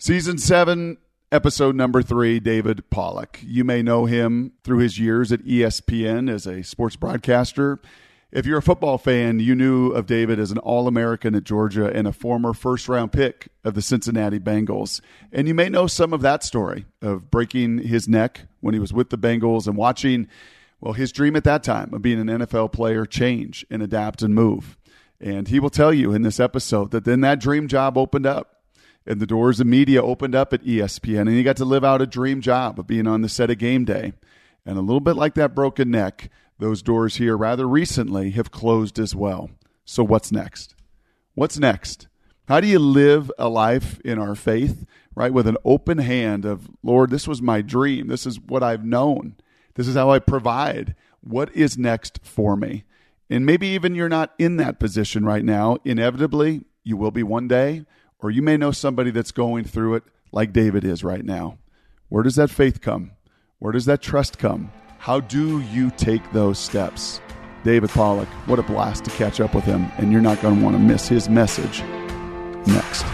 Season 7, episode number 3, David Pollack. You may know him through his years at ESPN as a sports broadcaster. If you're a football fan, you knew of David as an All American at Georgia and a former first round pick of the Cincinnati Bengals. And you may know some of that story of breaking his neck when he was with the Bengals and watching, well, his dream at that time of being an NFL player change and adapt and move. And he will tell you in this episode that then that dream job opened up and the doors of media opened up at ESPN, and he got to live out a dream job of being on the set of game day. And a little bit like that broken neck, those doors here rather recently have closed as well. So, what's next? What's next? How do you live a life in our faith, right? With an open hand of, Lord, this was my dream. This is what I've known. This is how I provide. What is next for me? And maybe even you're not in that position right now. Inevitably, you will be one day or you may know somebody that's going through it like David is right now. Where does that faith come? Where does that trust come? How do you take those steps? David Pollack, what a blast to catch up with him, and you're not going to want to miss his message next.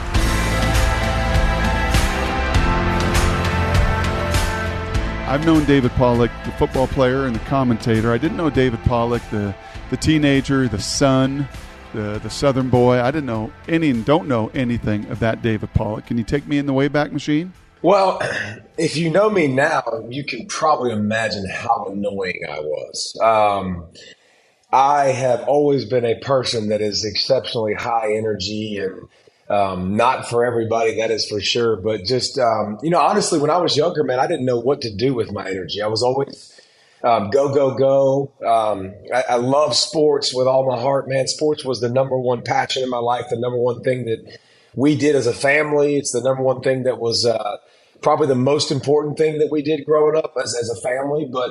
I've known David Pollack, the football player and the commentator. I didn't know David Pollack, the, the teenager, the son, the the Southern boy. I didn't know any and don't know anything of that David Pollack. Can you take me in the Wayback Machine? Well, if you know me now, you can probably imagine how annoying I was. Um, I have always been a person that is exceptionally high energy and um, not for everybody, that is for sure. But just, um, you know, honestly, when I was younger, man, I didn't know what to do with my energy. I was always um, go, go, go. Um, I, I, love sports with all my heart, man. Sports was the number one passion in my life, the number one thing that we did as a family. It's the number one thing that was uh, probably the most important thing that we did growing up as, as a family. But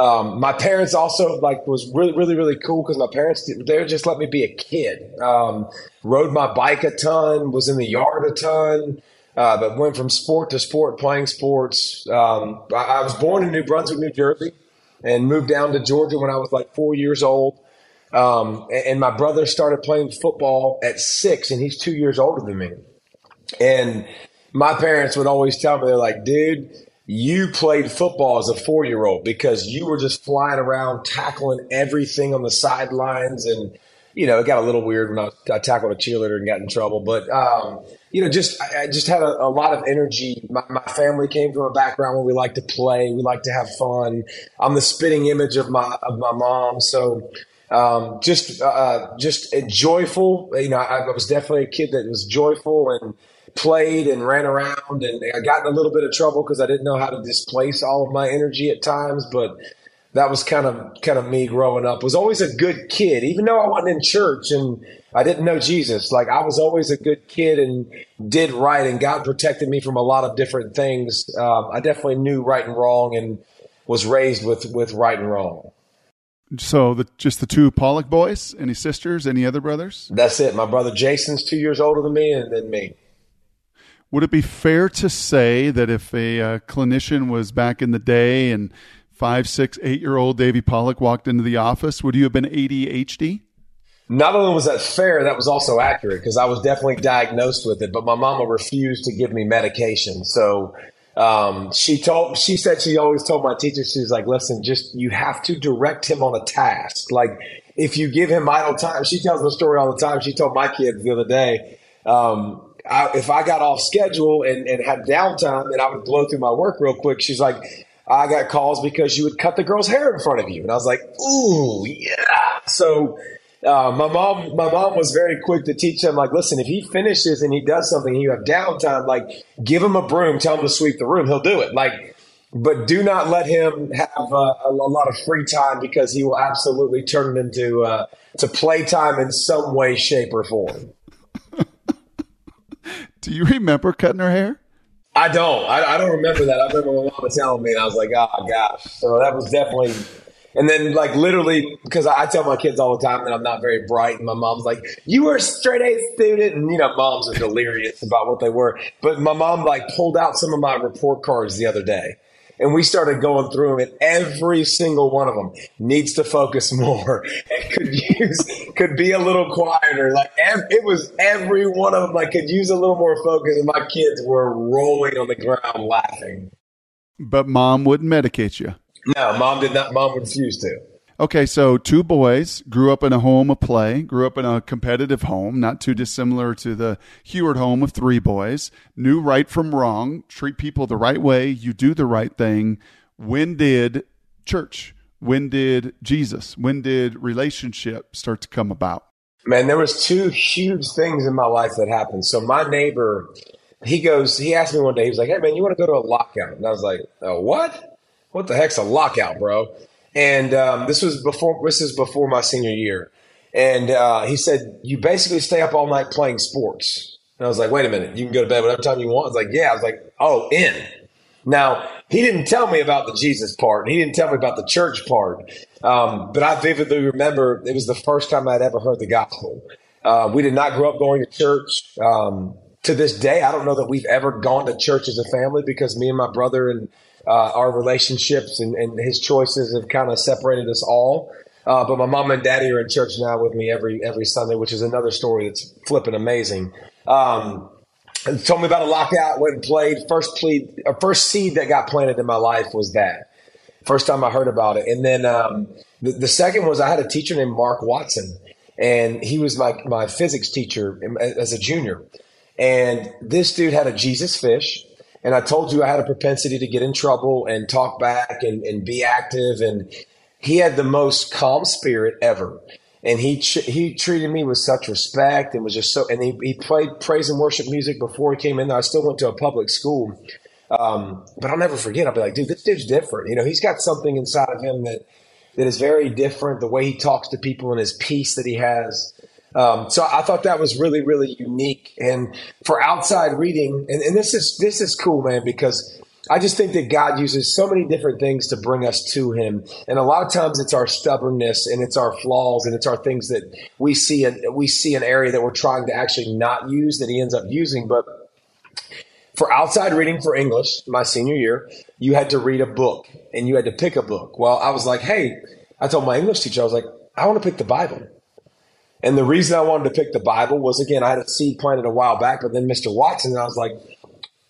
um, my parents also like was really, really, really cool because my parents they just let me be a kid. Um, rode my bike a ton, was in the yard a ton. Uh, but went from sport to sport, playing sports. Um, I, I was born in New Brunswick, New Jersey and moved down to Georgia when I was like four years old. Um, and, my brother started playing football at six, and he's two years older than me. And my parents would always tell me, they're like, dude, you played football as a four year old because you were just flying around tackling everything on the sidelines and you know, it got a little weird when I, I tackled a cheerleader and got in trouble. But um, you know, just I, I just had a, a, lot of energy. My, my, family came from a background where we like to play, we like to have fun. I'm the spitting image of my of my mom, so um, just uh, just joyful. You know, I, I, was definitely a kid that was joyful and played and ran around, and I got in a little bit of trouble because I didn't know how to displace all of my energy at times, but that was kind of kind of me growing up. Was always a good kid, even though I wasn't in church and I didn't know Jesus. Like I was always a good kid and did right, and God protected me from a lot of different things. Um, I definitely knew right and wrong, and was raised with with right and wrong. So the just the two Pollack boys. Any sisters? Any other brothers? That's it. My brother Jason's two years older than me, and then me. Would it be fair to say that if a uh, clinician was back in the day and five, six, eight year old Davy Pollack walked into the office, would you have been ADHD? Not only was that fair, that was also accurate because I was definitely diagnosed with it, but my mama refused to give me medication. So um, she told, she said she always told my teacher, she's like, listen, just you have to direct him on a task. Like if you give him idle time, she tells the story all the time. She told my kids the other day, um, I, if I got off schedule and, and had downtime and I would blow through my work real quick, she's like, I got calls because you would cut the girl's hair in front of you. And I was like, ooh, yeah. So uh, my mom, my mom was very quick to teach him, like, listen, if he finishes and he does something, you have downtime, like, give him a broom, tell him to sweep the room, he'll do it. Like, but do not let him have uh, a, a, lot of free time because he will absolutely turn it into uh, to playtime in some way, shape, or form. do you remember cutting her hair? I don't. I, I, don't remember that. I remember my mom telling me, and I was like, oh gosh. So that was definitely. And then, like, literally, because I tell my kids all the time that I'm not very bright, and my mom's like, "You were a straight A student," and you know, moms are delirious about what they were. But my mom like pulled out some of my report cards the other day, And we started going through them, and every single one of them needs to focus more and could use, could be a little quieter. Like it was every one of them, like could use a little more focus, and my kids were rolling on the ground laughing. But mom wouldn't medicate you. No, mom did not. Mom refused to. Okay, so two boys grew up in a home of play, grew up in a competitive home, not too dissimilar to the Huard home of three boys. Knew right from wrong, treat people the right way, you do the right thing. When did church? When did Jesus? When did relationship start to come about? Man, there was two huge things in my life that happened. So my neighbor, he goes, he asked me one day, he was like, "Hey man, you want to go to a lockout?" And I was like, "A what? What the heck's a lockout, bro?" And um, this was before this is before my senior year. And uh, he said, "You basically stay up all night playing sports." And I was like, "Wait a minute, you can go to bed whatever time you want." I was like, "Yeah." I was like, "Oh, in." Now he didn't tell me about the Jesus part, he didn't tell me about the church part. Um, but I vividly remember it was the first time I'd ever heard the gospel. Uh, we did not grow up going to church. Um, to this day, I don't know that we've ever gone to church as a family because me and my brother and uh, our relationships and, and, his choices have kind of separated us all. Uh, but my mom and daddy are in church now with me every every Sunday, which is another story that's flipping amazing. Um, told me about a lockout, went and played. First or first seed that got planted in my life was that. First time I heard about it, and then um, the, the second was I had a teacher named Mark Watson, and he was my my physics teacher as a junior. And this dude had a Jesus fish and I told you I had a propensity to get in trouble and talk back and, and be active. And he had the most calm spirit ever. And he he treated me with such respect and was just so. And he, he played praise and worship music before he came in. I still went to a public school, um, but I'll never forget. I'll be like, dude, this dude's different. You know, he's got something inside of him that that is very different. The way he talks to people and his peace that he has. Um, so I thought that was really, really unique. And for outside reading, and, and this is this is cool, man, because I just think that God uses so many different things to bring us to Him, and a lot of times it's our stubbornness and it's our flaws and it's our things that we see and we see an area that we're trying to actually not use that He ends up using. But for outside reading for English, my senior year, you had to read a book and you had to pick a book. Well, I was like, hey, I told my English teacher, I was like, I want to pick the Bible. And the reason I wanted to pick the Bible was again, I had a seed planted a while back, but then Mr. Watson, I was like,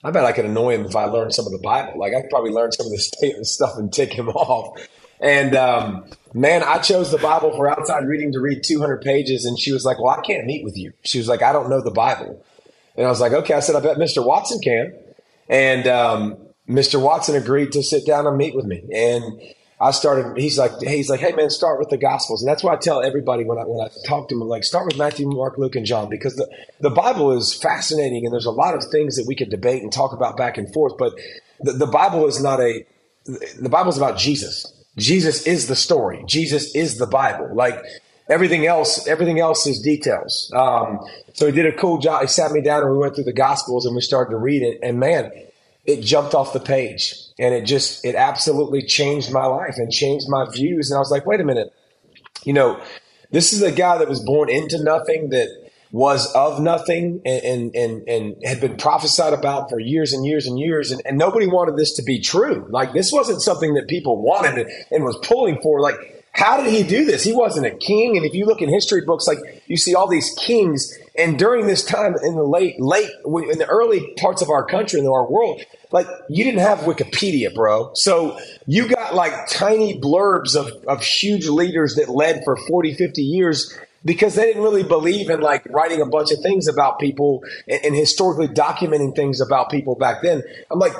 I bet I could annoy him if I learned some of the Bible. Like I could probably learn some of the stuff and tick him off. And um, man, I chose the Bible for outside reading to read 200 pages, and she was like, "Well, I can't meet with you." She was like, "I don't know the Bible," and I was like, "Okay." I said, "I bet Mr. Watson can," and um, Mr. Watson agreed to sit down and meet with me. And I started. He's like, he's like, hey man, start with the Gospels, and that's why I tell everybody when I when I talk to them, like, start with Matthew, Mark, Luke, and John, because the the Bible is fascinating, and there's a lot of things that we could debate and talk about back and forth. But the, the Bible is not a. The Bible is about Jesus. Jesus is the story. Jesus is the Bible. Like everything else, everything else is details. Um, so he did a cool job. He sat me down and we went through the Gospels and we started to read it. And man, it jumped off the page and it just it absolutely changed my life and changed my views and i was like wait a minute you know this is a guy that was born into nothing that was of nothing and, and, and, had been prophesied about for years and years and years. And, and nobody wanted this to be true. Like, this wasn't something that people wanted and was pulling for. Like, how did he do this? He wasn't a king. And if you look in history books, like, you see all these kings. And during this time in the late, late, in the early parts of our country and our world, like you didn't have Wikipedia, bro. So you got like tiny blurbs of, of huge leaders that led for 40, 50 years because they didn't really believe in like writing a bunch of things about people and, and historically documenting things about people back then. I'm like,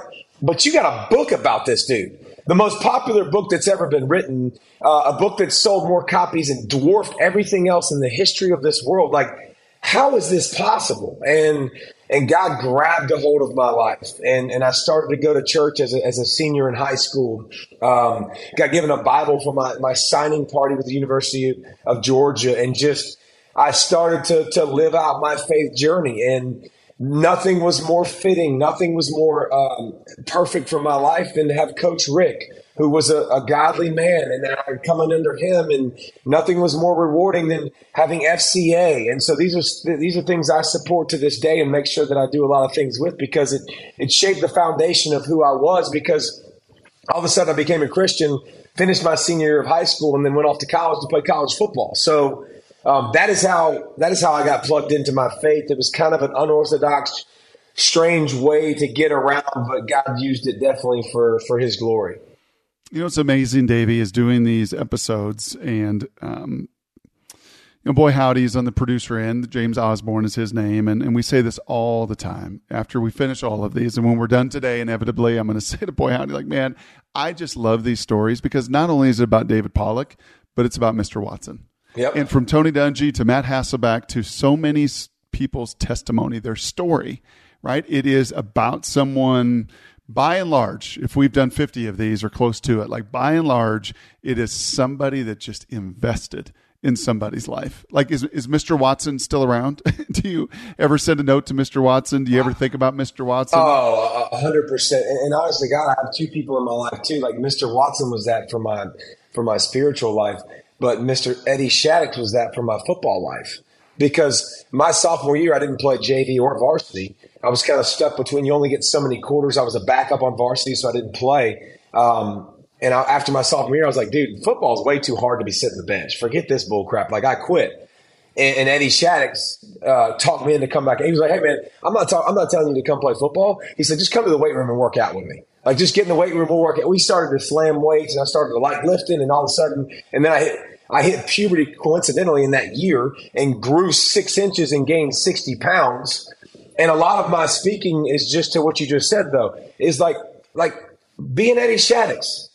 but you got a book about this dude. The most popular book that's ever been written, uh, a book that sold more copies and dwarfed everything else in the history of this world. Like, how is this possible? And and God grabbed a hold of my life. And, and I started to go to church as a, as a senior in high school. Um, got given a Bible for my, my signing party with the University of Georgia. And just, I started to, to live out my faith journey. And nothing was more fitting, nothing was more um, perfect for my life than to have Coach Richt who was a, a godly man, and I'm coming under him, and nothing was more rewarding than having FCA. And so these are these are things I support to this day, and make sure that I do a lot of things with because it it shaped the foundation of who I was. Because all of a sudden I became a Christian, finished my senior year of high school, and then went off to college to play college football. So um, that is how that is how I got plugged into my faith. It was kind of an unorthodox, strange way to get around, but God used it definitely for for His glory. You know it's amazing, Davey, is doing these episodes and um, you know, boy howdy's on the producer end. James Osborne is his name, and, and we say this all the time after we finish all of these. And when we're done today, inevitably, I'm going to say to boy howdy, like, man, I just love these stories because not only is it about David Pollack, but it's about Mr. Watson. Yep. And from Tony Dungy to Matt Hasselbeck to so many people's testimony, their story, right? It is about someone by and large, if we've done 50 of these or close to it, like by and large, it is somebody that just invested in somebody's life. Like, is, is Mr. Watson still around? Do you ever send a note to Mr. Watson? Do you ever think about Mr. Watson? Oh, 100%. And honestly, God, I have two people in my life too. Like Mr. Watson was that for my for my spiritual life, but Mr. Eddie Shattuck was that for my football life. Because my sophomore year, I didn't play JV or varsity. I was kind of stuck between you only get so many quarters. I was a backup on varsity, so I didn't play. Um, and I, after my sophomore year, I was like, dude, football is way too hard to be sitting the bench. Forget this bull crap. Like, I quit. And, and Eddie Shattuck uh, talked me into come back. He was like, hey, man, I'm not, talk- I'm not telling you to come play football. He said, just come to the weight room and work out with me. Like, just get in the weight room and work out. We started to slam weights, and I started to like lifting, and all of a sudden, and then I hit – I hit puberty coincidentally in that year and grew six inches and gained 60 pounds. And a lot of my speaking is just to what you just said, though, is like, like being Eddie Shattuck's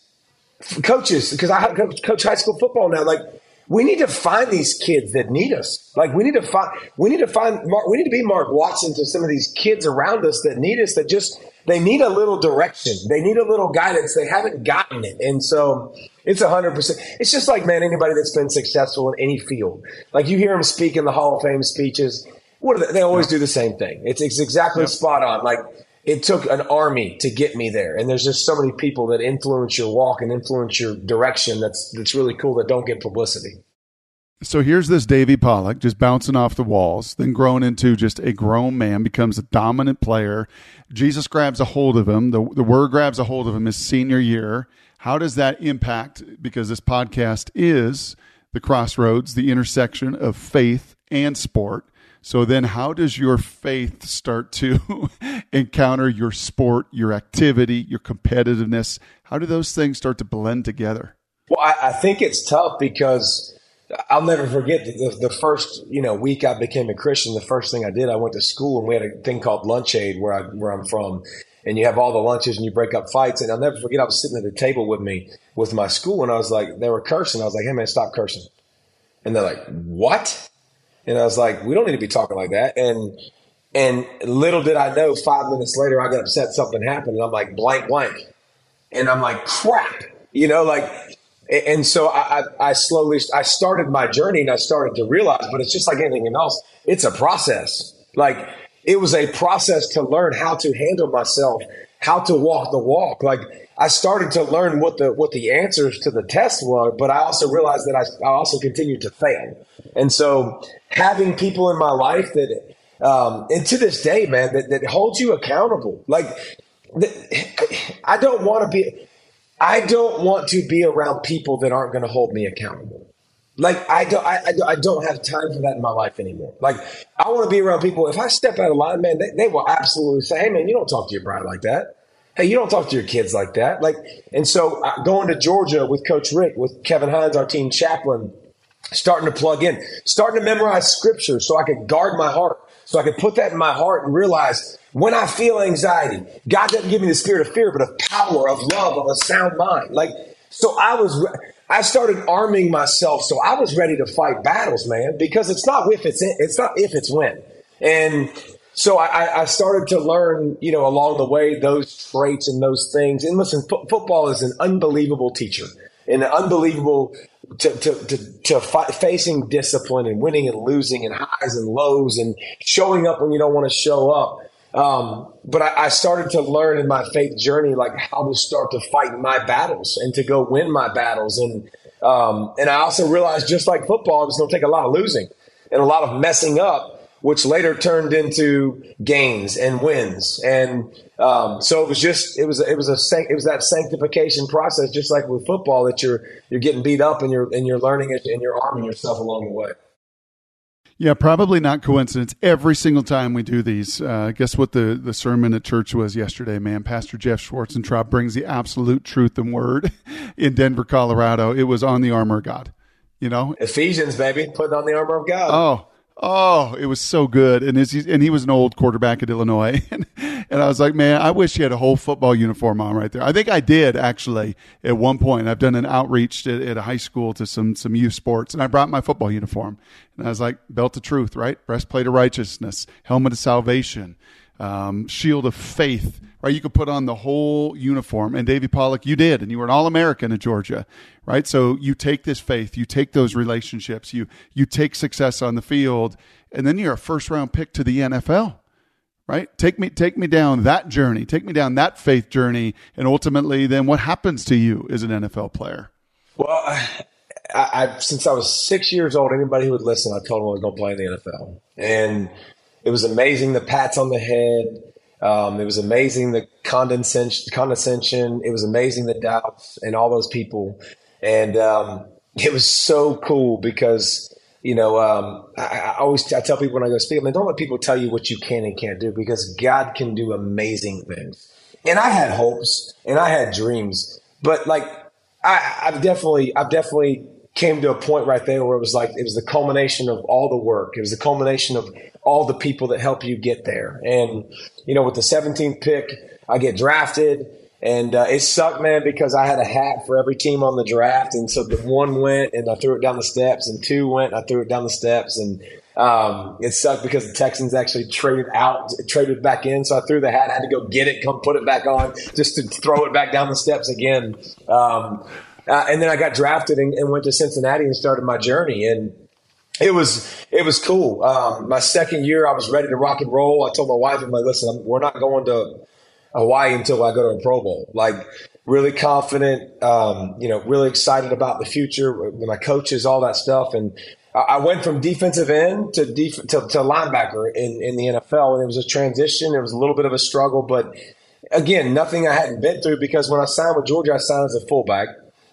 coaches, because I coach high school football now. Like, we need to find these kids that need us. Like, we need to find, we need to find, Mark, we need to be Mark Watson to some of these kids around us that need us that just, they need a little direction. They need a little guidance. They haven't gotten it. And so it's 100%. It's just like, man, anybody that's been successful in any field. Like you hear them speak in the Hall of Fame speeches. What they? they? always do the same thing. It's, it's exactly spot on. Like it took an army to get me there. And there's just so many people that influence your walk and influence your direction that's, that's really cool that don't get publicity. So here's this Davy Pollack just bouncing off the walls, then growing into just a grown man, becomes a dominant player. Jesus grabs a hold of him. The, the word grabs a hold of him his senior year. How does that impact? Because this podcast is the crossroads, the intersection of faith and sport. So then, how does your faith start to encounter your sport, your activity, your competitiveness? How do those things start to blend together? Well, I, I think it's tough because I'll never forget the, the, first you know week I became a Christian. The first thing I did, I went to school and we had a thing called lunch aid where I where I'm from, and you have all the lunches and you break up fights. And I'll never forget I was sitting at the table with me with my school and I was like they were cursing. I was like, hey man, stop cursing. And they're like, what? And I was like, we don't need to be talking like that. And and little did I know, five minutes later, I got upset something happened, and I'm like blank blank, and I'm like crap, you know, like and so I, I, slowly I started my journey and I started to realize, but it's just like anything else. It's a process. Like it was a process to learn how to handle myself, how to walk the walk. Like I started to learn what the what the answers to the test were, but I also realized that I, I also continued to fail. And so having people in my life that um, and to this day, man, that, that holds you accountable. Like I don't want to be I don't want to be around people that aren't going to hold me accountable. Like I don't, I, I, don't have time for that in my life anymore. Like I want to be around people. If I step out of line, man, they, they will absolutely say, "Hey, man, you don't talk to your bride like that. Hey, you don't talk to your kids like that." Like, and so uh, going to Georgia with Coach Richt, with Kevin Hines, our team chaplain, starting to plug in, starting to memorize scripture so I could guard my heart, so I could put that in my heart and realize when I feel anxiety, God doesn't give me the spirit of fear, but of power, of love, of a sound mind. Like, so I was, I started arming myself. So I was ready to fight battles, man, because it's not if it's, it's not if it's when. And so I, I started to learn, you know, along the way, those traits and those things. And listen, f- football is an unbelievable teacher and an unbelievable to, to, to, to fi- facing discipline and winning and losing and highs and lows and showing up when you don't want to show up. Um, but I, I, started to learn in my faith journey, like how to start to fight my battles and to go win my battles. And, um, and I also realized just like football, it's going to take a lot of losing and a lot of messing up which later turned into gains and wins. And um, so it was just it was it was a it was that sanctification process, just like with football, that you're you're getting beat up and you're and you're learning it and you're arming yourself along the way. Yeah, probably not coincidence. Every single time we do these, uh, guess what the, the sermon at church was yesterday, man? Pastor Jeff Schwarzentraub brings the absolute truth and word in Denver, Colorado. It was on the armor of God. You know, Ephesians, baby, putting on the armor of God. Oh, Oh, it was so good, and his, and he was an old quarterback at Illinois, and, and I was like, man, I wish he had a whole football uniform on right there. I think I did actually at one point. I've done an outreach at, at a high school to some some youth sports, and I brought my football uniform, and I was like, belt of truth, right, breastplate of righteousness, helmet of salvation, um, shield of faith, right? You could put on the whole uniform. And Davy Pollack, you did, and you were an All American at Georgia, right? So you take this faith, you take those relationships, you you take success on the field, and then you're a first round pick to the NFL. Right? Take me take me down that journey. Take me down that faith journey and ultimately then what happens to you as an NFL player? Well, I, I, since I was six years old, anybody who would listen, I told them I was going to play in the NFL. And it was amazing the pats on the head. Um, it was amazing the condescension, condescension. It was amazing the doubts and all those people. And um, it was so cool because, you know, um, I, I, always I tell people when I go speak, I mean, don't let people tell you what you can and can't do because God can do amazing things. And I had hopes and I had dreams, but like I, I've definitely, I've definitely came to a point right there where it was like it was the culmination of all the work. It was the culmination of all the people that help you get there. And you know, with the 17th pick, I get drafted. And uh, it sucked, man, because I had a hat for every team on the draft, and so the one went, and I threw it down the steps, and two went, and I threw it down the steps, and um, it sucked because the Texans actually traded out, traded back in. So I threw the hat, I had to go get it, come put it back on, just to throw it back down the steps again. Um, uh, and then I got drafted and, and, went to Cincinnati and started my journey. And it was it was cool. Um, my second year, I was ready to rock and roll. I told my wife, "I'm like, listen, we're not going to Hawaii until I go to a Pro Bowl." Like, really confident, um, you know, really excited about the future. With my coaches, all that stuff, and I went from defensive end to, def- to, to linebacker in, in the NFL, and it was a transition. It was a little bit of a struggle, but again, nothing I hadn't been through because when I signed with Georgia, I signed as a fullback.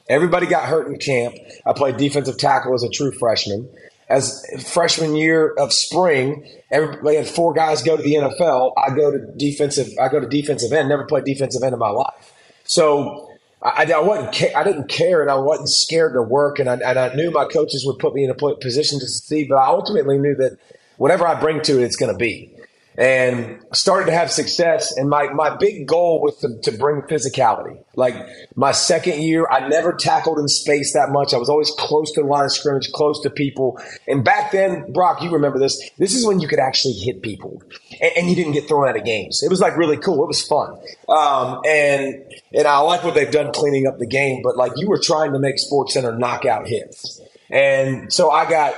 Everybody got hurt in camp. I played defensive tackle as a true freshman. As freshman year of spring, everybody had four guys go to the NFL. I go to defensive. I go to defensive end. Never played defensive end in my life. So I, I wasn't. I didn't care, and I wasn't scared to work. And I, and I knew my coaches would put me in a position to succeed. But I ultimately knew that whatever I bring to it, it's going to be and started to have success. And my, my big goal was to, to bring physicality. Like my second year, I never tackled in space that much. I was always close to the line of scrimmage, close to people. And back then, Brock, you remember this. This is when you could actually hit people and, and you didn't get thrown out of games. It was like really cool. It was fun. Um, and, and I like what they've done cleaning up the game, but like you were trying to make Sports Center knockout hits. And so I got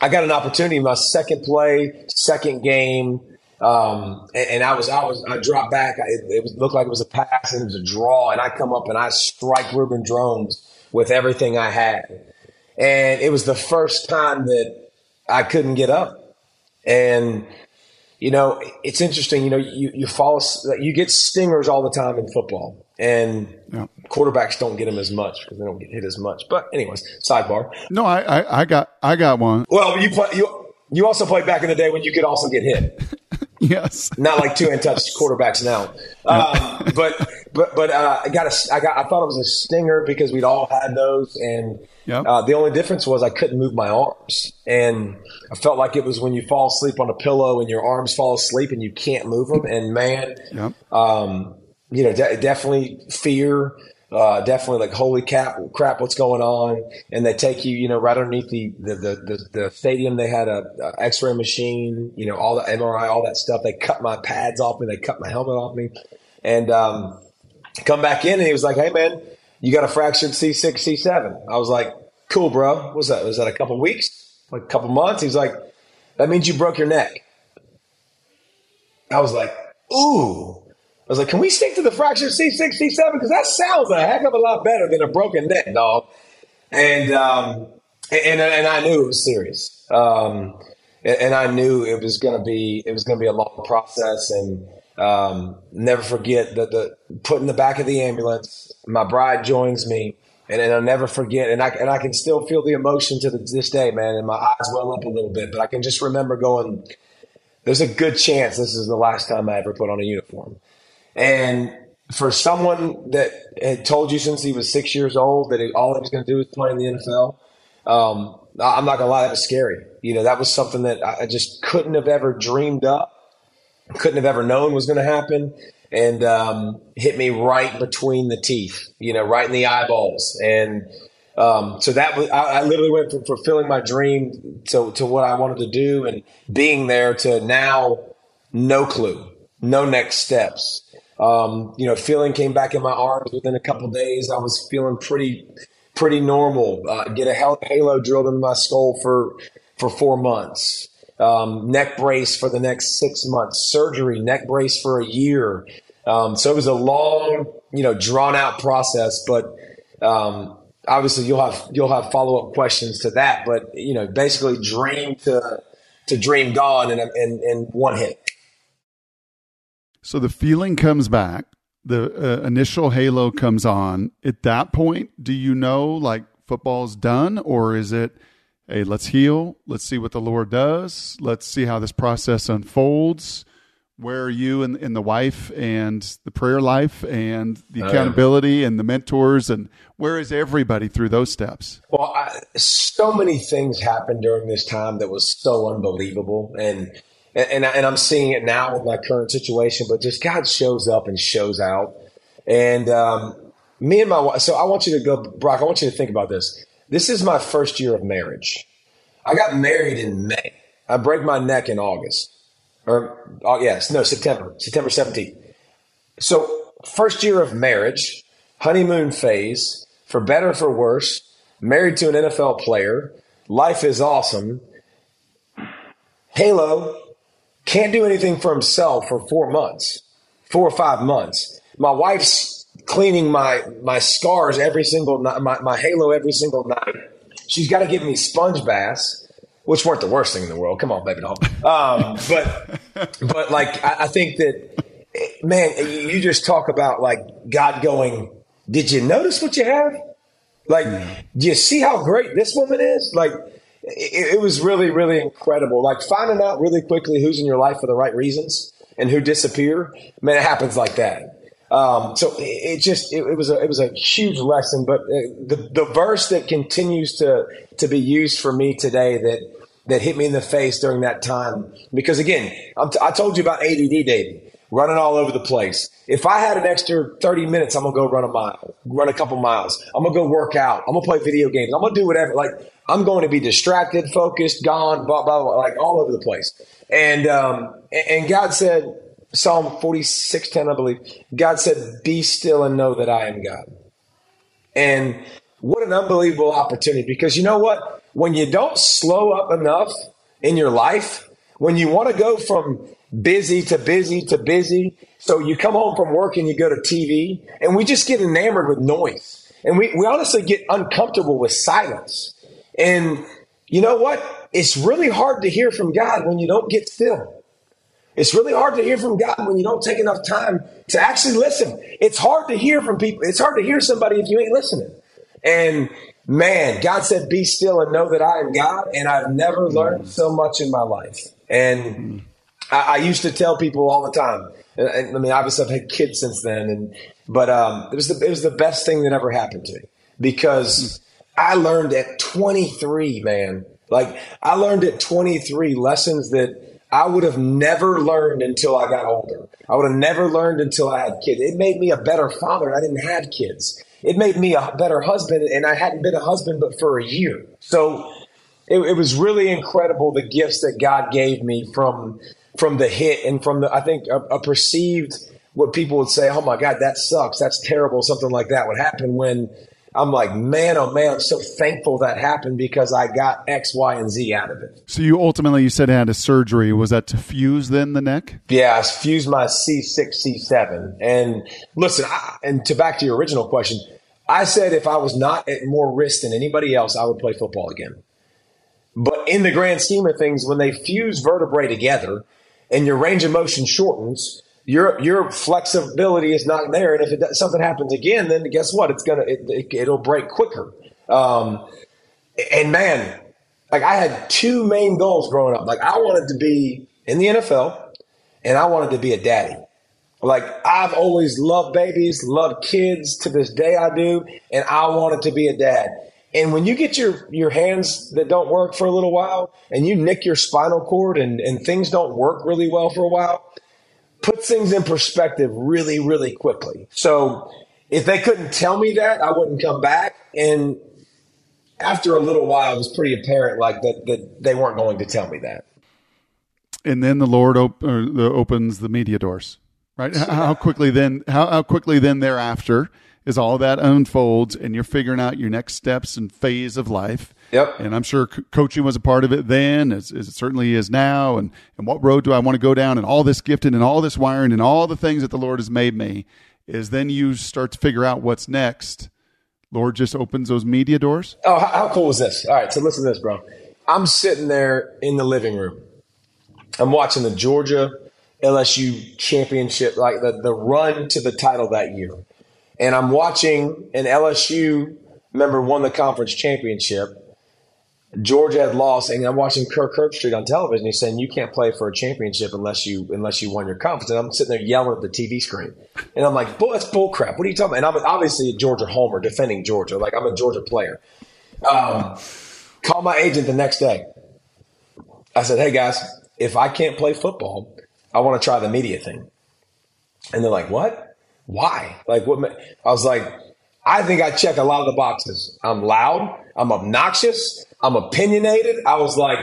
I got an opportunity my second play, second game, um, and, and, I was I was I dropped back. It, it looked like it was a pass and it was a draw, and I come up and I strike Reuben Droughns with everything I had, and it was the first time that I couldn't get up, and you know it's interesting. You know you you fall you get stingers all the time in football, and yeah. quarterbacks don't get them as much because they don't get hit as much. But anyways, sidebar. No, I, I, I got I got one. Well, you play you you also played back in the day when you could also get hit. yes, not like two untouched quarterbacks now. Um, but but but uh, I got a I got I thought it was a stinger because we'd all had those, and yep. uh, the only difference was I couldn't move my arms, and I felt like it was when you fall asleep on a pillow and your arms fall asleep and you can't move them, and man, yep. um, you know, de- definitely fear. Uh, definitely like holy crap, crap, what's going on? And they take you, you know, right underneath the the the, the, the stadium. They had a, a, X-ray machine, you know, all the MRI, all that stuff. They cut my pads off me, they cut my helmet off me, and um, come back in, and he was like, "Hey, man, you got a fractured C6, C7." I was like, "Cool, bro. What was that? Was that a couple weeks? Like a couple months?" He's like, "That means you broke your neck." I was like, "Ooh." I was like, can we stick to the fractured C6, C7? Because that sounds a heck of a lot better than a broken neck, dog. And, um, and, and I knew it was serious. Um, and, I knew it was going to be it was to be a long process. And um, never forget that the put in the back of the ambulance, my bride joins me, and, and I'll never forget. And I and I can still feel the emotion to the, this day, man. And my eyes well up a little bit, but I can just remember going. There's a good chance this is the last time I ever put on a uniform, and for someone that had told you since he was six years old that all he was going to do was play in the NFL, um, I'm not going to lie, that was scary. You know, that was something that I just couldn't have ever dreamed up, couldn't have ever known was going to happen, and um, hit me right between the teeth, you know, right in the eyeballs. And um, so that was, I, I literally went from fulfilling my dream to, to what I wanted to do and being there to now no clue, no next steps um, you know, feeling came back in my arms within a couple days. I was feeling pretty, pretty normal. Uh, get a halo drilled into my skull for for four months. Um, neck brace for the next six months. Surgery, neck brace for a year. Um, so it was a long, you know, drawn out process. But um, obviously, you'll have you'll have follow up questions to that. But you know, basically, dream to to dream gone in, in, in one hit. So the feeling comes back. The uh, initial halo comes on. At that point, do you know like football's done, or is it, hey, let's heal, let's see what the Lord does, let's see how this process unfolds? Where are you and, and the wife and the prayer life and the oh, accountability and the mentors and where is everybody through those steps? Well, I, so many things happened during this time that was so unbelievable, and and, and, and I'm seeing it now with my current situation. But just God shows up and shows out, and um, me and my wife. So I want you to go, Brock. I want you to think about this. This is my first year of marriage. I got married in May. I break my neck in August, or oh, yes, no September, September 17th. So first year of marriage, honeymoon phase, for better for worse. Married to an NFL player. Life is awesome. Halo, can't do anything for himself for four months, four or five months. My wife's cleaning my my scars every single night, my, my halo every single night. She's got to give me sponge baths, which weren't the worst thing in the world. Come on, baby doll. Um, but but like I, I think that man, you just talk about like God going. Did you notice what you have? Like, do you see how great this woman is? Like, it, it, was really, really incredible. Like finding out really quickly who's in your life for the right reasons and who disappear. Man, it happens like that. Um, so it, it just it, it, was a it was a huge lesson. But uh, the the verse that continues to to be used for me today that that hit me in the face during that time because again t- i told you about ADD, David running all over the place. If I had an extra 30 minutes, I'm to go run a mile, run a couple miles. I'm to go work out. I'm to play video games. I'm to do whatever. Like, I'm going to be distracted, focused, gone, blah, blah, blah, like all over the place. And, um, and God said, Psalm 46, 10, I believe, God said, be still and know that I am God. And what an unbelievable opportunity because you know what? When you don't slow up enough in your life, when you want to go from busy to busy to busy. So you come home from work and you go to TV, and we just get enamored with noise. And we, we honestly get uncomfortable with silence. And you know what? It's really hard to hear from God when you don't get still. It's really hard to hear from God when you don't take enough time to actually listen. It's hard to hear from people. It's hard to hear somebody if you ain't listening. And man, God said, Be still and know that I am God. And I've never mm. learned so much in my life. And mm. I, I, used to tell people all the time. And, I mean, obviously, I've had kids since then, and but um, it was the it was the best thing that ever happened to me because mm. I learned at 23, man. Like I learned at 23 lessons that I would have never learned until I got older. I would have never learned until I had kids. It made me a better father. I didn't have kids. It made me a better husband, and I hadn't been a husband but for a year. So it, it was really incredible the gifts that God gave me from from the hit and from the I think a, a perceived what people would say, oh my God, that sucks, that's terrible, something like that would happen when I'm like, man, oh man, I'm so thankful that happened because I got X, Y, and Z out of it. So you ultimately you said had a surgery. Was that to fuse then the neck? Yeah, I fused my C6, C7. And listen, I, and to back to your original question, I said if I was not at more risk than anybody else, I would play football again. But in the grand scheme of things, when they fuse vertebrae together and your range of motion shortens, your your flexibility is not there. And if it, something happens again, then guess what? It's gonna it, it, will break quicker. Um, and man, like I had two main goals growing up. Like I wanted to be in the NFL, and I wanted to be a daddy. Like I've always loved babies, loved kids to this day I do, and I wanted to be a dad. And when you get your, your hands that don't work for a little while and you nick your spinal cord and, and things don't work really well for a while, put things in perspective really, really quickly. So if they couldn't tell me that, I wouldn't come back. And after a little while, it was pretty apparent like that, that they weren't going to tell me that. And then the Lord op- opens the media doors, right? How quickly then? How, how quickly then thereafter? As all that unfolds and you're figuring out your next steps and phase of life. Yep. And I'm sure co- coaching was a part of it then, as, as, it certainly is now. And, and what road do I want to go down? And all this gifting and all this wiring and all the things that the Lord has made me is then you start to figure out what's next. Lord just opens those media doors. Oh, how, how cool is this? All right. So listen to this, bro. I'm sitting there in the living room. I'm watching the Georgia LSU championship, like the, the run to the title that year and I'm watching an LSU member won the conference championship. Georgia had lost, and I'm watching Kirk Herbstreit on television. He's saying you can't play for a championship unless you unless you won your conference. And I'm sitting there yelling at the TV screen, and I'm like, "Bull, that's bull crap. What are you talking about?" And I'm obviously a Georgia homer defending Georgia, like I'm a Georgia player. Um, call my agent the next day. I said, "Hey guys, if I can't play football, I want to try the media thing." And they're like, "What?" Why? Like what? I was like, I think I check a lot of the boxes. I'm loud. I'm obnoxious. I'm opinionated. I was like,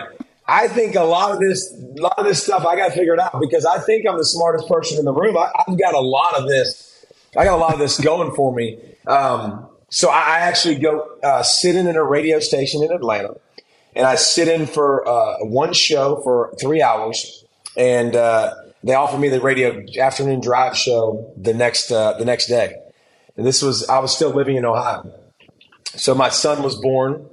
I think a lot of this, a lot of this stuff I got figured out because I think I'm the smartest person in the room. I, have got a lot of this. I got a lot of this going for me. Um, so I, I, actually go uh, sit in at a radio station in Atlanta, and I sit in for uh, one show for three hours, and uh, they offered me the radio afternoon drive show the next uh, the next day, and this was I was still living in Ohio. So my son was born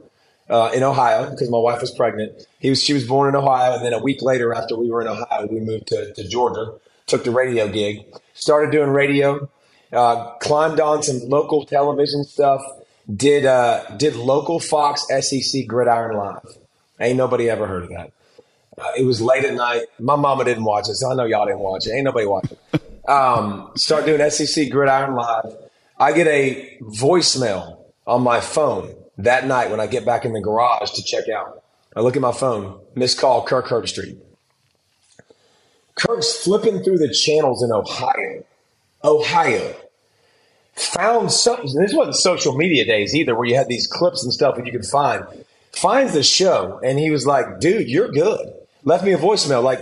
uh, in Ohio because my wife was pregnant. He was she was born in Ohio, and then a week later, after we were in Ohio, we moved to, to Georgia. Took the radio gig, started doing radio, uh, climbed on some local television stuff. Did uh, did local Fox SEC Gridiron Live. Ain't nobody ever heard of that. Uh, it was late at night. My mama didn't watch it, so I know y'all didn't watch it. Ain't nobody watching. Um, start doing SEC Gridiron Live. I get a voicemail on my phone that night when I get back in the garage to check out. I look at my phone, missed call, Kirk Herbstreit. Kirk's flipping through the channels in Ohio. Ohio. Found something. This wasn't social media days either, where you had these clips and stuff that you could find. Finds the show, and he was like, dude, you're good left me a voicemail. Like,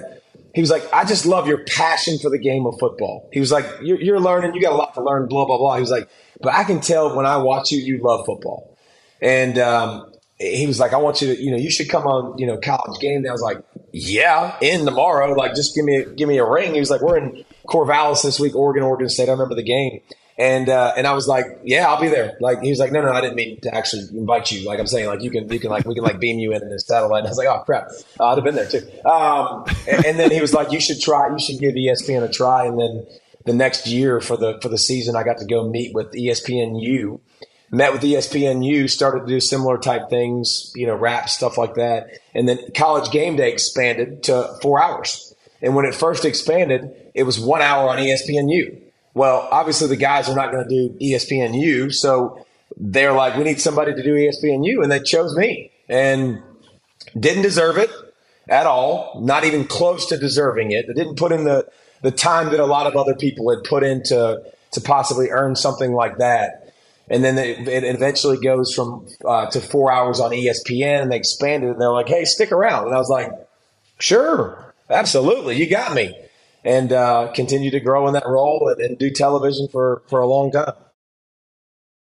he was like, I just love your passion for the game of football. He was like, you're, you're, learning, you got a lot to learn, blah, blah, blah. He was like, but I can tell when I watch you, you love football. And, um, he was like, I want you to, you know, you should come on, you know, college game day. I was like, yeah, in tomorrow. Like, just give me, give me a ring. He was like, we're in Corvallis this week, Oregon, Oregon State. I remember the game. And uh, and I was like, yeah, I'll be there. Like he was like, no, no, I didn't mean to actually invite you. Like I'm saying, like you can you can like we can like beam you in in this satellite. And I was like, oh crap, uh, I'd have been there too. Um, and, and, then he was like, you should try, you should give ESPN a try. And then the next year for the for the season, I got to go meet with ESPNU. Met with ESPNU, started to do similar type things, you know, rap stuff like that. And then college game day expanded to four hours. And when it first expanded, it was one hour on ESPNU. Well, obviously the guys are not going to do ESPNU, so they're like, we need somebody to do ESPNU, and they chose me, and didn't deserve it at all, not even close to deserving it. They didn't put in the the time that a lot of other people had put into to possibly earn something like that. And then it, eventually goes from uh, to four hours on ESPN, and they expanded, and they're like, "Hey, stick around." And I was like, "Sure, absolutely, you got me." And uh, continue to grow in that role and, and do television for, for a long time.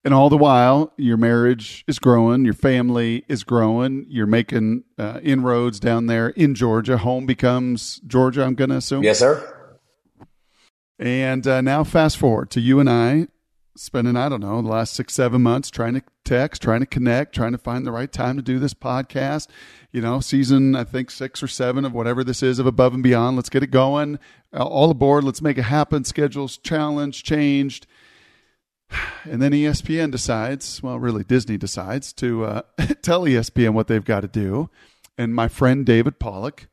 And all the while, your marriage is growing, your family is growing, you're making uh, inroads down there in Georgia. Home becomes Georgia, I'm going to assume. Yes, sir. And uh, now, fast forward to you and I spending, I don't know, the last six, seven months trying to text, trying to connect, trying to find the right time to do this podcast. You know, season, I think six or seven of whatever this is of Above and Beyond. Let's get it going. All aboard. Let's make it happen. Schedules challenged, changed. And then ESPN decides, well, really, Disney decides to uh, tell ESPN what they've got to do. And my friend David Pollack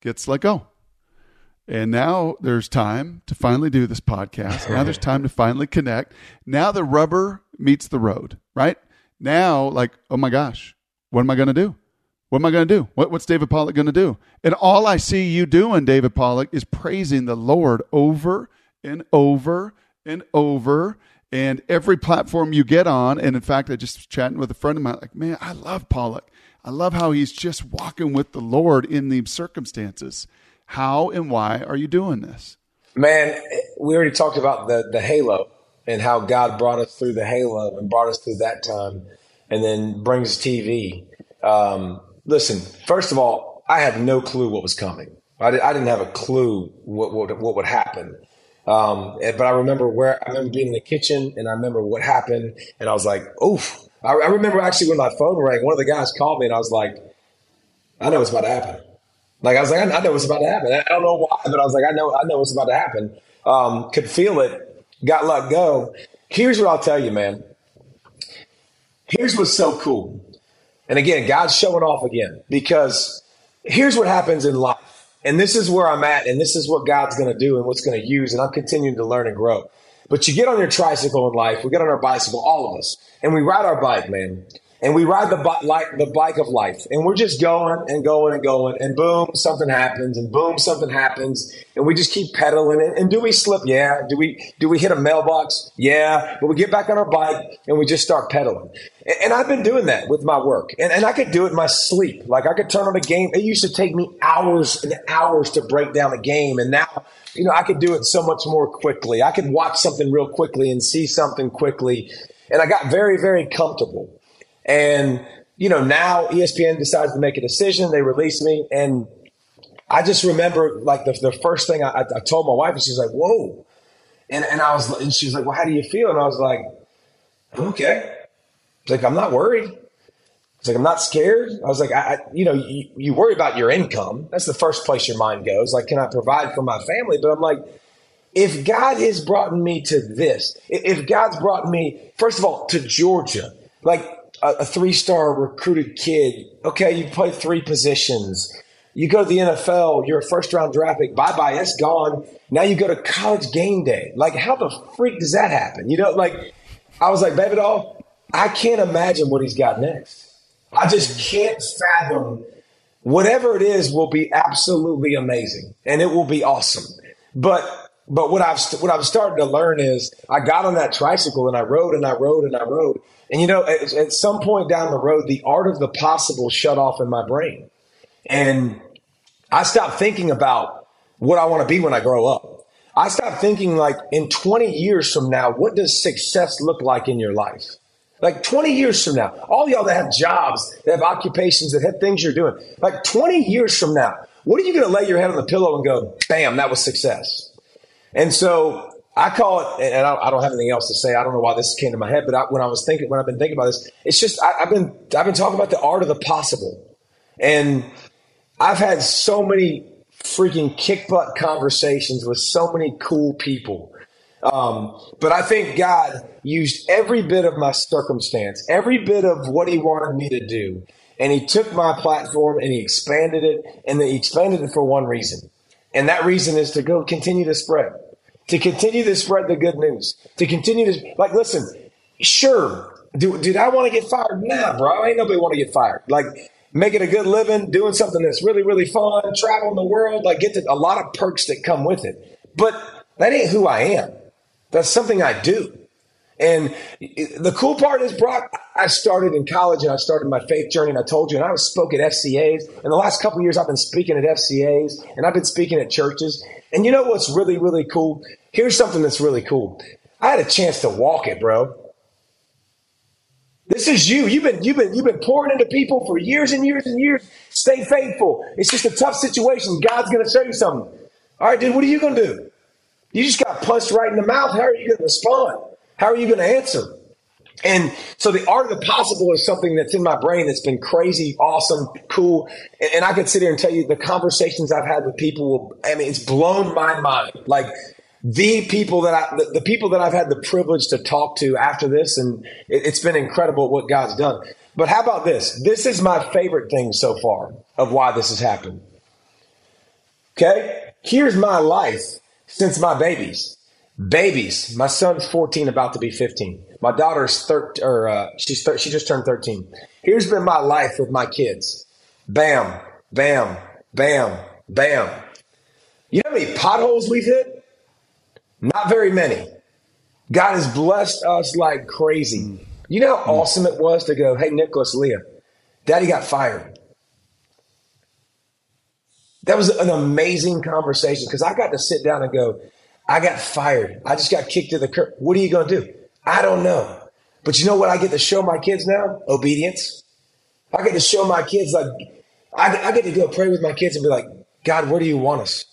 gets let go. And now there's time to finally do this podcast. Now there's time to finally connect. Now the rubber meets the road, right? Now, like, oh my gosh, what am I going to do? What am I going to do? What, what's David Pollack going to do? And all I see you doing, David Pollack, is praising the Lord over and over and over. And every platform you get on, and in fact, I just was chatting with a friend of mine, like, man, I love Pollack. I love how he's just walking with the Lord in these circumstances. How and why are you doing this? Man, we already talked about the the halo and how God brought us through the halo and brought us through that time, and then brings TV. Um, listen, first of all, I had no clue what was coming. I, did, didn't have a clue what what, what would happen. Um, but I remember where I remember being in the kitchen, and I remember what happened, and I was like, "Oof!" I, I remember actually when my phone rang, one of the guys called me, and I was like, "I know what's about to happen." Like I was like, I, know what's about to happen. I don't know why, but I was like, I know, I know what's about to happen. Um, could feel it. Got let go. Here's what I'll tell you, man. Here's what's so cool. And again, God's showing off again because here's what happens in life. And this is where I'm at, and this is what God's going to do and what's going to use. And I'm continuing to learn and grow. But you get on your tricycle in life, we get on our bicycle, all of us, and we ride our bike, man and we ride the, the bike of life. And we're just going and going and going. And boom something happens. And boom something happens. And we just keep pedaling and, and do we slip? Yeah. Do we do we hit a mailbox? Yeah. But we get back on our bike and we just start pedaling. And, and i've been doing that with my work. And, and i could do it in my sleep. Like i could turn on a game. It used to take me hours and hours to break down a game. And now you know i could do it so much more quickly. I could watch something real quickly and see something quickly. And i got very very comfortable and, you know, now ESPN decides to make a decision. They release me. And I just remember like the, the first thing I, I told my wife, and she's like, whoa. And, and I was, and she was like, well, how do you feel? And I was like, okay. like, I'm not worried. It's like, I'm not scared. I was like, I, I you know, you, you, worry about your income. That's the first place your mind goes. Like, can I provide for my family? But I'm like, if God has brought me to this, if God's brought me, first of all, to Georgia, like a, a three star recruited kid. Okay, you play three positions. You go to the NFL, you're a first round draft pick. Bye bye, it's gone. Now you go to college game day. Like, how the freak does that happen? You know, like, I was like, baby doll, I can't imagine what he's got next. I just can't fathom whatever it is will be absolutely amazing and it will be awesome. But but what I've what I've started to learn is I got on that tricycle and I rode and I rode and I rode and you know, at, at some point down the road, the art of the possible shut off in my brain. And I stopped thinking about what I want to be when I grow up. I stopped thinking like in 20 years from now, what does success look like in your life? Like 20 years from now, all y'all that have jobs, that have occupations, that have things you're doing, like 20 years from now, what are you going to lay your head on the pillow and go, bam, that was success? And so I call it, and I, don't have anything else to say. I don't know why this came to my head, but I, when I was thinking, when I've been thinking about this, it's just I, have been I've been talking about the art of the possible, and I've had so many freaking kick butt conversations with so many cool people. Um, but I think God used every bit of my circumstance, every bit of what He wanted me to do, and He took my platform and He expanded it, and He expanded it for one reason, and that reason is to go continue to spread to continue to spread the good news, to continue to, like, listen, sure, do, did I want to get fired? Nah, bro, ain't nobody want to get fired. Like, making a good living, doing something that's really, really fun, traveling the world, like, get to, a lot of perks that come with it. But that ain't who I am. That's something I do. And the cool part is, Brock, I started in college and I started my faith journey, and I told you, and I was spoke at FCAs. In the last couple years, I've been speaking at FCAs and I've been speaking at churches. And you know what's really, really cool? Here's something that's really cool. I had a chance to walk it, bro. This is you. You've been, you've been, you've been pouring into people for years and years and years. Stay faithful. It's just a tough situation. God's going to show you something. All right, dude, what are you going to do? You just got punched right in the mouth. How are you going to respond? How are you going to answer? And so the art of the possible is something that's in my brain that's been crazy, awesome, cool. And, and I could sit here and tell you the conversations I've had with people. I mean, it's blown my mind. Like the people that I, the, the people that I've had the privilege to talk to after this, and it, it's been incredible what God's done. But how about this? This is my favorite thing so far of why this has happened. Okay, here's my life since my babies. Babies. My son's 14, about to be 15. My daughter's 13, or uh, she's thir- she just turned 13. Here's been my life with my kids. Bam, bam, bam, bam. You know how many potholes we've hit? Not very many. God has blessed us like crazy. Mm. You know how mm. awesome it was to go, hey, Nicholas, Leah, daddy got fired. That was an amazing conversation because I got to sit down and go, I got fired. I just got kicked to the curb. What are you going to do? I don't know. But you know what I get to show my kids now? Obedience. I get to show my kids, like, I, I get to go pray with my kids and be like, God, where do you want us?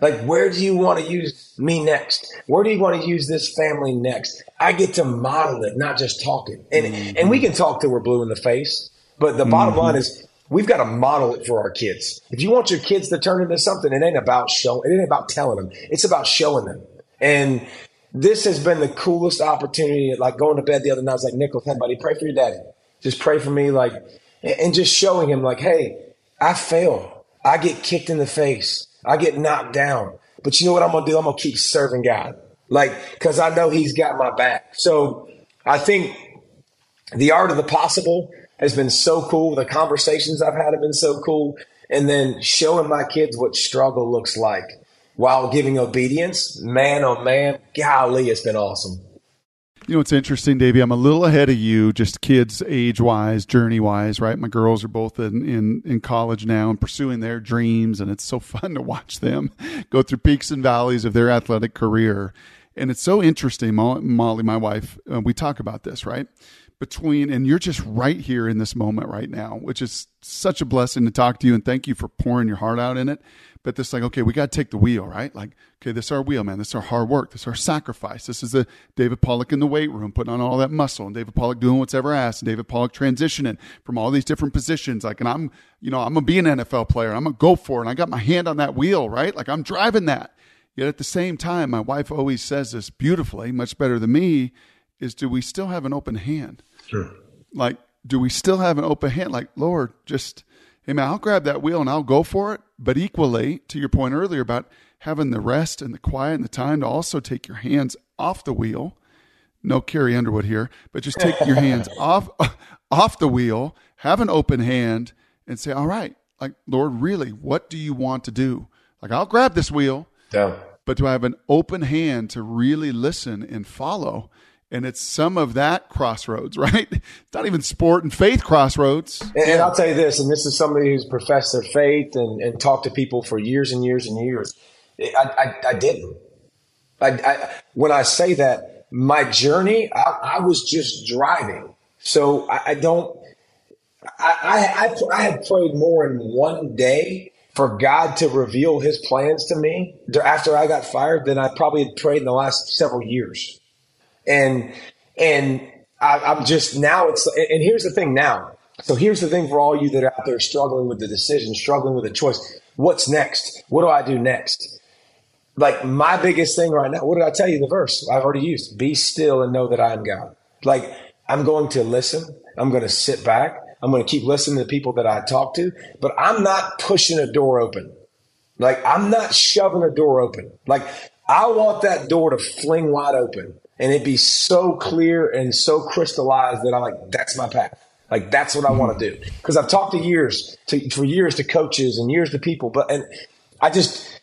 Like, where do you want to use me next? Where do you want to use this family next? I get to model it, not just talk it. And, mm-hmm. and we can talk till we're blue in the face. But the mm-hmm. bottom line is we've got to model it for our kids. If you want your kids to turn into something, it ain't about showing, it ain't about telling them. It's about showing them. And this has been the coolest opportunity. Like going to bed the other night, I was like, Nicholas, hey buddy, pray for your daddy. Just pray for me. Like, and just showing him like, hey, I fail. I get kicked in the face. I get knocked down. But you know what I'm going to do? I'm going to keep serving God. Like, cause I know he's got my back. So I think the art of the possible has been so cool. The conversations I've had have been so cool. And then showing my kids what struggle looks like while giving obedience, man oh man, golly, it's been awesome. You know, it's interesting, Davey. I'm a little ahead of you, just kids age wise, journey wise, right? My girls are both in, in, in college now and pursuing their dreams, and it's so fun to watch them go through peaks and valleys of their athletic career. And it's so interesting, Molly, my wife, uh, we talk about this, right? Between, and you're just right here in this moment right now, which is such a blessing to talk to you. And thank you for pouring your heart out in it. But this, like, okay, we got to take the wheel, right? Like, okay, this is our wheel, man. This is our hard work. This is our sacrifice. This is the David Pollack in the weight room, putting on all that muscle, and David Pollack doing what's ever asked, and David Pollack transitioning from all these different positions. Like, and I'm, you know, I'm gonna be an NFL player. I'm gonna go for it. And I got my hand on that wheel, right? Like, I'm driving that. Yet at the same time, my wife always says this beautifully, much better than me, is do we still have an open hand? Sure. Like, do we still have an open hand? Like, Lord, just, hey man, I'll grab that wheel and I'll go for it. But equally, to your point earlier about having the rest and the quiet and the time to also take your hands off the wheel. No Carrie Underwood here, but just take your hands off off the wheel, have an open hand, and say, All right, like, Lord, really, what do you want to do? Like, I'll grab this wheel. Yeah. But I have an open hand to really listen and follow and it's some of that crossroads, right? It's not even sport and faith crossroads. And, and, I'll tell you this, and this is somebody who's professed their faith and, and talked to people for years and years and years. I, I, I didn't. I, I, when I say that, my journey, I, I was just driving. So I, don't, I, I, I had prayed more in one day for God to reveal his plans to me after I got fired than I probably had prayed in the last several years and and I, I'm just now it's and here's the thing now. So here's the thing for all you that are out there struggling with the decision, struggling with the choice. What's next? What do I do next? Like my biggest thing right now, what did I tell you the verse I've already used? Be still and know that I am God. Like I'm going to listen. I'm going to sit back. I'm going to keep listening to the people that I talk to, but I'm not pushing a door open. Like I'm not shoving a door open. Like I want that door to fling wide open and it be so clear and so crystallized that I'm like, that's my path. Like that's what I want to do. Because I've talked to years to for years to coaches and years to people, but and I just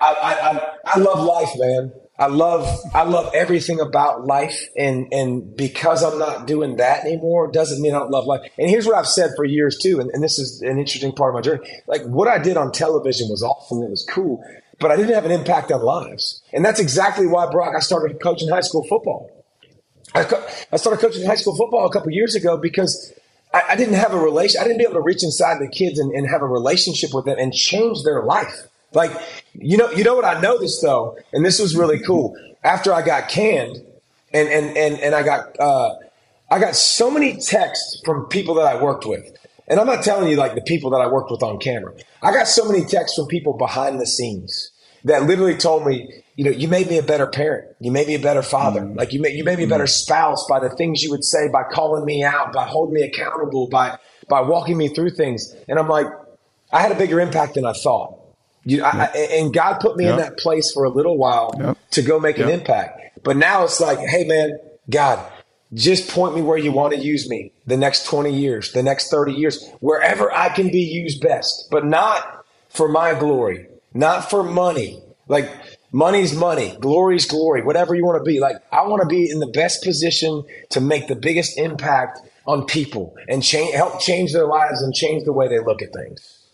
I, I I love life, man. I love I love everything about life, and and because I'm not doing that anymore doesn't mean I don't love life. And here's what I've said for years too, and, and this is an interesting part of my journey. Like what I did on television was awesome, it was cool, but I didn't have an impact on lives. And that's exactly why, Brock, I started coaching high school football. I, co- I started coaching high school football a couple years ago because I, I, didn't have a relation. I didn't be able to reach inside the kids and, and have a relationship with them and change their life. Like, you know, you know what I noticed though, and this was really cool. After I got canned, and and and and I got uh, I got so many texts from people that I worked with. And I'm not telling you like the people that I worked with on camera. I got so many texts from people behind the scenes that literally told me, you know, you made me a better parent. You made me a better father. Mm. Like you made, you made me a better mm. spouse by the things you would say, by calling me out, by holding me accountable, by, by walking me through things. And I'm like, I had a bigger impact than I thought. You, yep. I, and God put me yep. in that place for a little while yep. to go make an impact. But now it's like, hey man, God, just point me where you want to use me the next 20 years, the next 30 years, wherever I can be used best, but not for my glory, not for money. Like money's money, glory's glory, whatever you want to be. Like I want to be in the best position to make the biggest impact on people and change, help change their lives and change the way they look at things.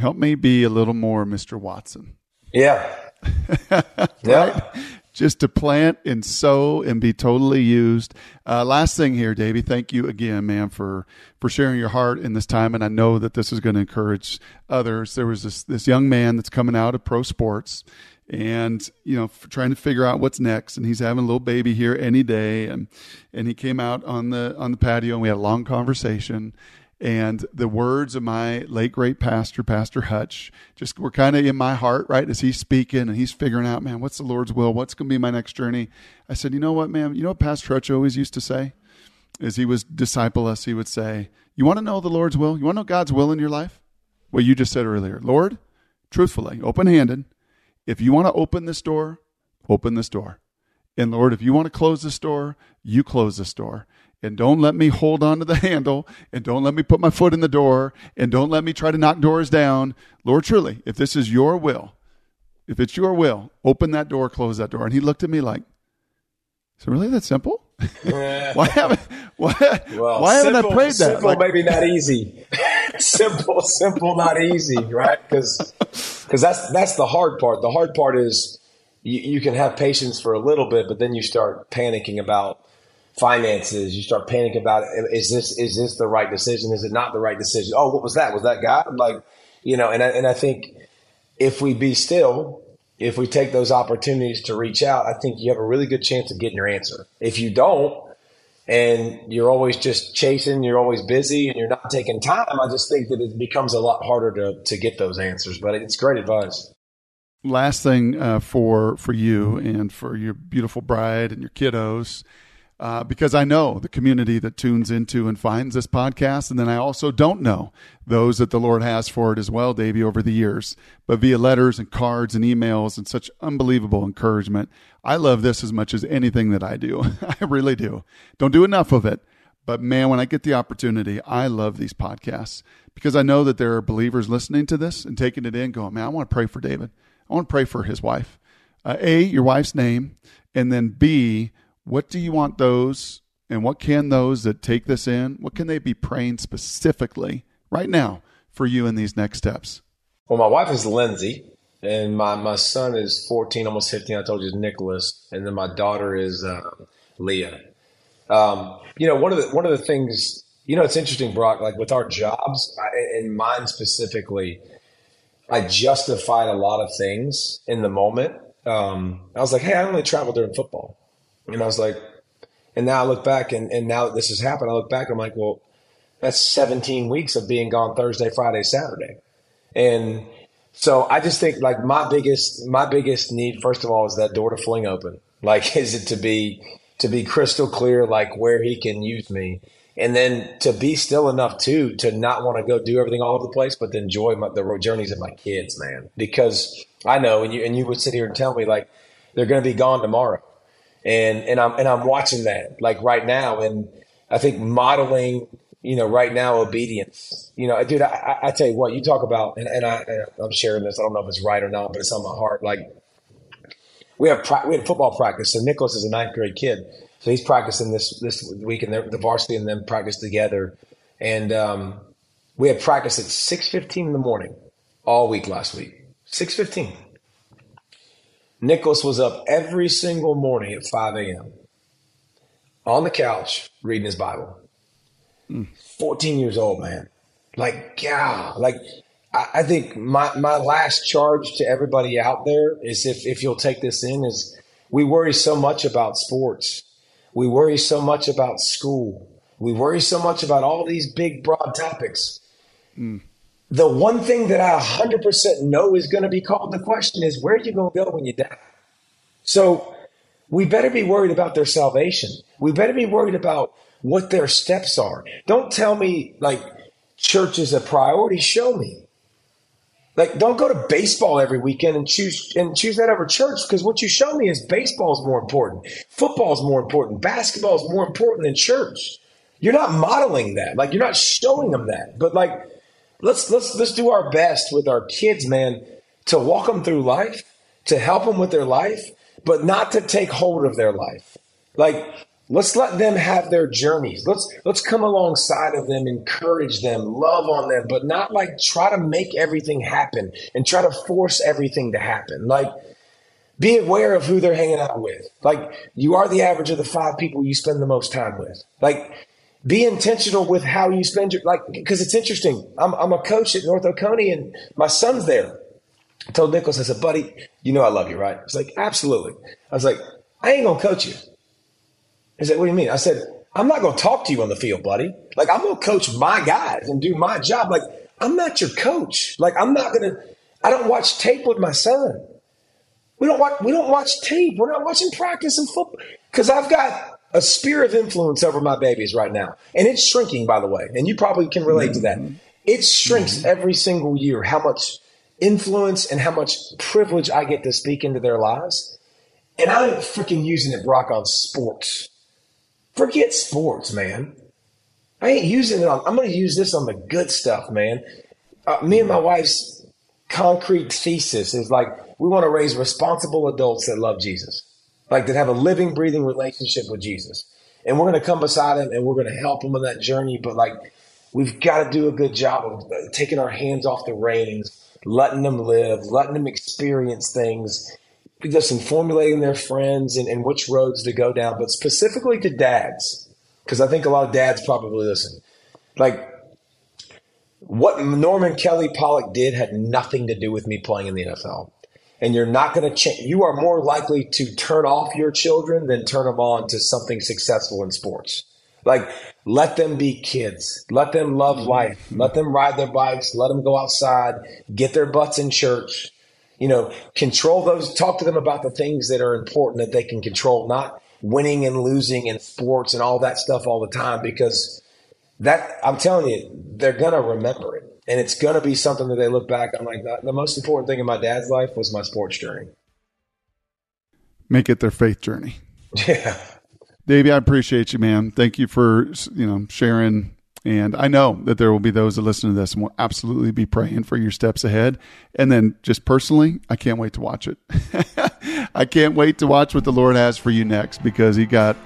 Help me be a little more Mr. Watson. Yeah. right? Yeah just to plant and sow and be totally used. Uh, last thing here, Davey, thank you again, man, for for sharing your heart in this time. And I know that this is going to encourage others. There was this this young man that's coming out of pro sports, and you know, trying to figure out what's next. And he's having a little baby here any day, and and he came out on the on the patio, and we had a long conversation. And the words of my late great pastor, Pastor Hutch, just were kind of in my heart, right? As he's speaking and he's figuring out, man, what's the Lord's will? What's going to be my next journey? I said, you know what, man? You know what Pastor Hutch always used to say? As he was disciple us, he would say, You want to know the Lord's will? You want to know God's will in your life? What you just said earlier. Lord, truthfully, open handed, if you want to open this door, open this door. And Lord, if you want to close this door, you close this door and don't let me hold on to the handle and don't let me put my foot in the door and don't let me try to knock doors down. Lord, truly, if this is your will, if it's your will, open that door, close that door. And he looked at me like, is it really that simple? why haven't why, well, why haven't I prayed that? Simple, like, maybe not easy. simple, simple, not easy, right? Because because that's that's the hard part. The hard part is you, you can have patience for a little bit, but then you start panicking about finances, you start panicking about is this is this the right decision? Is it not the right decision? Oh, what was that? Was that God? Like, you know, and I, and I think if we be still, if we take those opportunities to reach out, I think you have a really good chance of getting your answer. If you don't, and you're always just chasing, you're always busy, and you're not taking time, I just think that it becomes a lot harder to to get those answers. But it's great advice. Last thing uh, for for you and for your beautiful bride and your kiddos uh, because I know the community that tunes into and finds this podcast. And then I also don't know those that the Lord has for it as well, Davey, over the years, but via letters and cards and emails and such unbelievable encouragement. I love this as much as anything that I do. I really do. Don't do enough of it. But man, when I get the opportunity, I love these podcasts because I know that there are believers listening to this and taking it in, going, man, I want to pray for David. I want to pray for his wife. Uh, a, your wife's name, and then B, what do you want those and what can those that take this in, what can they be praying specifically right now for you in these next steps? Well, my wife is Lindsay, and my, my son is 14, almost 15. I told you Nicholas, and then my daughter is uh, Leah. Um, you know, one of the one of the things, you know, it's interesting, Brock. Like with our jobs, I, in mine specifically, I justified a lot of things in the moment. Um, I was like, hey, I only travel during football. And I was like, and now I look back and, and now that this has happened, I look back I'm like, well, that's 17 weeks of being gone Thursday, Friday, Saturday. And so I just think like my biggest, my biggest need, first of all, is that door to fling open. Like, is it to be, to be crystal clear, like where he can use me. And then to be still enough too, to not want to go do everything all over the place, but to enjoy my, the journeys of my kids, man. Because I know, and you, and you would sit here and tell me like, they're going to be gone tomorrow and and I'm and I'm watching that like right now, and I think modeling, you know, right now obedience. You know, dude, I, I tell you what, you talk about, and, and I I'm sharing this. I don't know if it's right or not, but it's on my heart. Like we have we had football practice, so Nicholas is a ninth grade kid, so he's practicing this this week, and the varsity and them practice together, and um, we had practice at six fifteen in the morning all week last week. Six fifteen. Nicholas was up every single morning at 5 a.m. on the couch reading his Bible. Mm. 14 years old, man. Like, yeah, like I, I think my, my last charge to everybody out there is if, if you'll take this in is we worry so much about sports We worry so much about school. We worry so much about all these big, broad topics. Mm. The one thing that I 100% know is going to be called the question is where are you going to go when you die? So we better be worried about their salvation. We better be worried about what their steps are. Don't tell me like church is a priority. Show me. Like, don't go to baseball every weekend and choose and choose that over church because what you show me is baseball is more important, football is more important, basketball is more important than church. You're not modeling that. Like, you're not showing them that. But like, let's let's let's do our best with our kids, man, to walk them through life, to help them with their life, but not to take hold of their life. Like, Let's let them have their journeys. Let's let's come alongside of them, encourage them, love on them, but not like try to make everything happen and try to force everything to happen. Like be aware of who they're hanging out with. Like you are the average of the five people you spend the most time with. Like be intentional with how you spend your like because it's interesting. I'm I'm a coach at North Oconee and my son's there. I told Nicholas, I said, buddy, you know I love you, right? He's like, absolutely. I was like, I ain't gonna coach you. He said, What do you mean? I said, I'm not to talk to you on the field, buddy. Like, I'm to coach my guys and do my job. Like, I'm not your coach. Like, I'm not to, I don't watch tape with my son. We don't watch, we don't watch tape. We're not watching practice and football because I've got a sphere of influence over my babies right now. And it's shrinking, by the way. And you probably can relate to that. It shrinks every single year how much influence and how much privilege I get to speak into their lives. And I'm freaking using it, Brock, on sports. Forget sports, man. I ain't using it on, I'm going to use this on the good stuff, man. Uh, me and my wife's concrete thesis is like, we want to raise responsible adults that love Jesus, like that have a living, breathing relationship with Jesus. And we're going to come beside them and we're going to help them on that journey. But like, we've got to do a good job of uh, taking our hands off the reins, letting them live, letting them experience things, listen, formulating their friends and, and which roads to go down, but specifically to dads, because I think a lot of dads probably listen. Like, what Norman Kelly Pollack did had nothing to do with me playing in the NFL. And you're not going to change. You are more likely to turn off your children than turn them on to something successful in sports. Like, let them be kids. Let them love mm-hmm. life. Let them ride their bikes. Let them go outside. Get their butts in church you know, control those, talk to them about the things that are important that they can control, not winning and losing in sports and all that stuff all the time because that, I'm telling you, they're going to remember it. And it's going to be something that they look back on like. The most important thing in my dad's life was my sports journey. Make it their faith journey. Yeah. Davey, I appreciate you, man. Thank you for, you know, sharing and I know that there will be those that listen to this and will absolutely be praying for your steps ahead. And then just personally, I can't wait to watch it. I can't wait to watch what the Lord has for you next because he got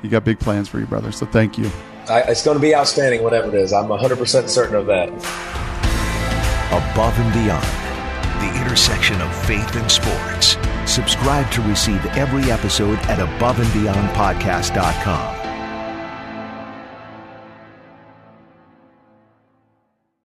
he got big plans for you, brother. So thank you. I, it's going to be outstanding, whatever it is. I'm 100% certain of that. Above and beyond, the intersection of faith and sports. Subscribe to receive every episode at aboveandbeyondpodcast.com